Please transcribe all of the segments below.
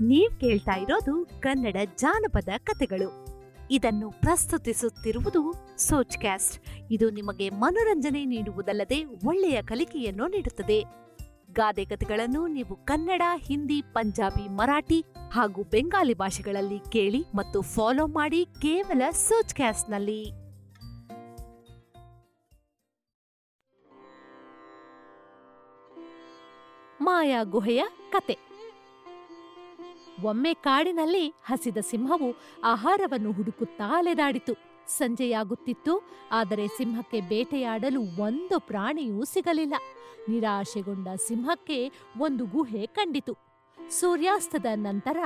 ನೀವ್ ಕೇಳ್ತಾ ಇರೋದು ಕನ್ನಡ ಜಾನಪದ ಕಥೆಗಳು. ಇದನ್ನು ಪ್ರಸ್ತುತಿಸುತ್ತಿರುವುದು ಸೋಚ್ ಕ್ಯಾಸ್ಟ್ ಇದು ನಿಮಗೆ ಮನೋರಂಜನೆ ನೀಡುವುದಲ್ಲದೆ ಒಳ್ಳೆಯ ಕಲಿಕೆಯನ್ನು ನೀಡುತ್ತದೆ. ಗಾದೆ ಕಥೆಗಳನ್ನು ನೀವು ಕನ್ನಡ, ಹಿಂದಿ, ಪಂಜಾಬಿ, ಮರಾಠಿ ಹಾಗೂ ಬೆಂಗಾಲಿ ಭಾಷೆಗಳಲ್ಲಿ ಕೇಳಿ ಮತ್ತು ಫಾಲೋ ಮಾಡಿ ಕೇವಲ ಸೋಚ್ ಕ್ಯಾಸ್ಟ್ನಲ್ಲಿ ಮಾಯಾ ಗುಹೆಯ ಕತೆ. ಒಮ್ಮೆ ಕಾಡಿನಲ್ಲಿ ಹಸಿದ ಸಿಂಹವು ಆಹಾರವನ್ನು ಹುಡುಕುತ್ತಾ ಅಲೆದಾಡಿತು ಸಂಜೆಯಾಗುತ್ತಿತ್ತು, ಆದರೆ ಸಿಂಹಕ್ಕೆ ಬೇಟೆಯಾಡಲು ಒಂದು ಪ್ರಾಣಿಯೂ ಸಿಗಲಿಲ್ಲ. ನಿರಾಶೆಗೊಂಡ ಸಿಂಹಕ್ಕೆ ಒಂದು ಗುಹೆ ಕಂಡಿತು. ಸೂರ್ಯಾಸ್ತದ ನಂತರ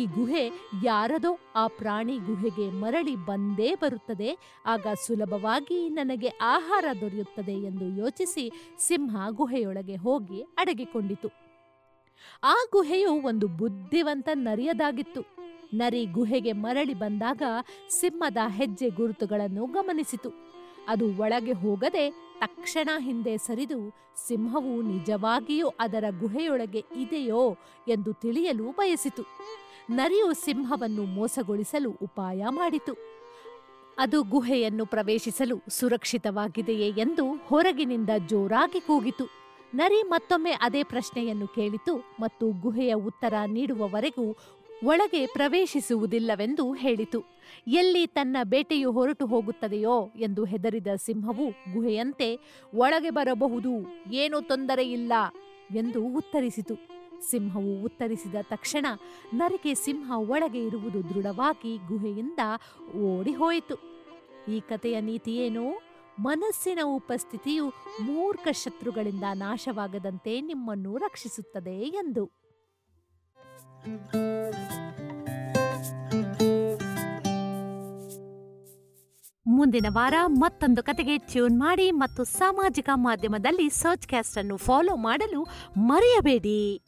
ಈ ಗುಹೆ ಯಾರದೋ ಆ ಪ್ರಾಣಿ ಗುಹೆಗೆ ಮರಳಿ ಬಂದೇ ಬರುತ್ತದೆ, ಆಗ ಸುಲಭವಾಗಿ ನನಗೆ ಆಹಾರ ದೊರೆಯುತ್ತದೆ ಎಂದು ಯೋಚಿಸಿ ಸಿಂಹ ಗುಹೆಯೊಳಗೆ ಹೋಗಿ ಅಡಗಿಕೊಂಡಿತು. ಆ ಗುಹೆಯು ಒಂದು ಬುದ್ಧಿವಂತ ನರಿಯದಾಗಿತ್ತು. ನರಿ ಗುಹೆಗೆ ಮರಳಿ ಬಂದಾಗ ಸಿಂಹದ ಹೆಜ್ಜೆ ಗುರುತುಗಳನ್ನು ಗಮನಿಸಿತು. ಅದು ಒಳಗೆ ಹೋಗದೆ ತಕ್ಷಣ ಹಿಂದೆ ಸರಿದು, ಸಿಂಹವು ನಿಜವಾಗಿಯೂ ಅದರ ಗುಹೆಯೊಳಗೆ ಇದೆಯೋ ಎಂದು ತಿಳಿಯಲು ಬಯಸಿತು. ನರಿಯು ಸಿಂಹವನ್ನು ಮೋಸಗೊಳಿಸಲು ಉಪಾಯ ಮಾಡಿತು. ಅದು ಗುಹೆಯನ್ನು ಪ್ರವೇಶಿಸಲು ಸುರಕ್ಷಿತವಾಗಿದೆಯೇ ಎಂದು ಹೊರಗಿನಿಂದ ಜೋರಾಗಿ ಕೂಗಿತು. ನರಿ ಮತ್ತೊಮ್ಮೆ ಅದೇ ಪ್ರಶ್ನೆಯನ್ನು ಕೇಳಿತು ಮತ್ತು ಗುಹೆಯ ಉತ್ತರ ನೀಡುವವರೆಗೂ ಒಳಗೆ ಪ್ರವೇಶಿಸುವುದಿಲ್ಲವೆಂದು ಹೇಳಿತು. ಎಲ್ಲಿ ತನ್ನ ಬೇಟೆಯು ಹೊರಟು ಹೋಗುತ್ತದೆಯೋ ಎಂದು ಹೆದರಿದ ಸಿಂಹವು ಗುಹೆಯಂತೆ, ಒಳಗೆ ಬರಬಹುದು, ಏನೂ ತೊಂದರೆ ಇಲ್ಲ ಎಂದು ಉತ್ತರಿಸಿತು. ಸಿಂಹವು ಉತ್ತರಿಸಿದ ತಕ್ಷಣ ನರಿಗೆ ಸಿಂಹ ಒಳಗೆ ಇರುವುದು ದೃಢವಾಗಿ ಗುಹೆಯಿಂದ ಓಡಿಹೋಯಿತು. ಈ ಕಥೆಯ ನೀತಿಯೇನು ಮನಸ್ಸಿನ ಉಪಸ್ಥಿತಿಯು ಮೂರ್ಖ ಶತ್ರುಗಳಿಂದ ನಾಶವಾಗದಂತೆ ನಿಮ್ಮನ್ನು ರಕ್ಷಿಸುತ್ತದೆ ಎಂದು. ಮುಂದಿನ ವಾರ ಮತ್ತೊಂದು ಕತೆಗೆ ಟ್ಯೂನ್ ಮಾಡಿ ಮತ್ತು ಸಾಮಾಜಿಕ ಮಾಧ್ಯಮದಲ್ಲಿ ಸರ್ಚ್ ಕ್ಯಾಸ್ಟ್ ಅನ್ನು ಫಾಲೋ ಮಾಡಲು ಮರೆಯಬೇಡಿ.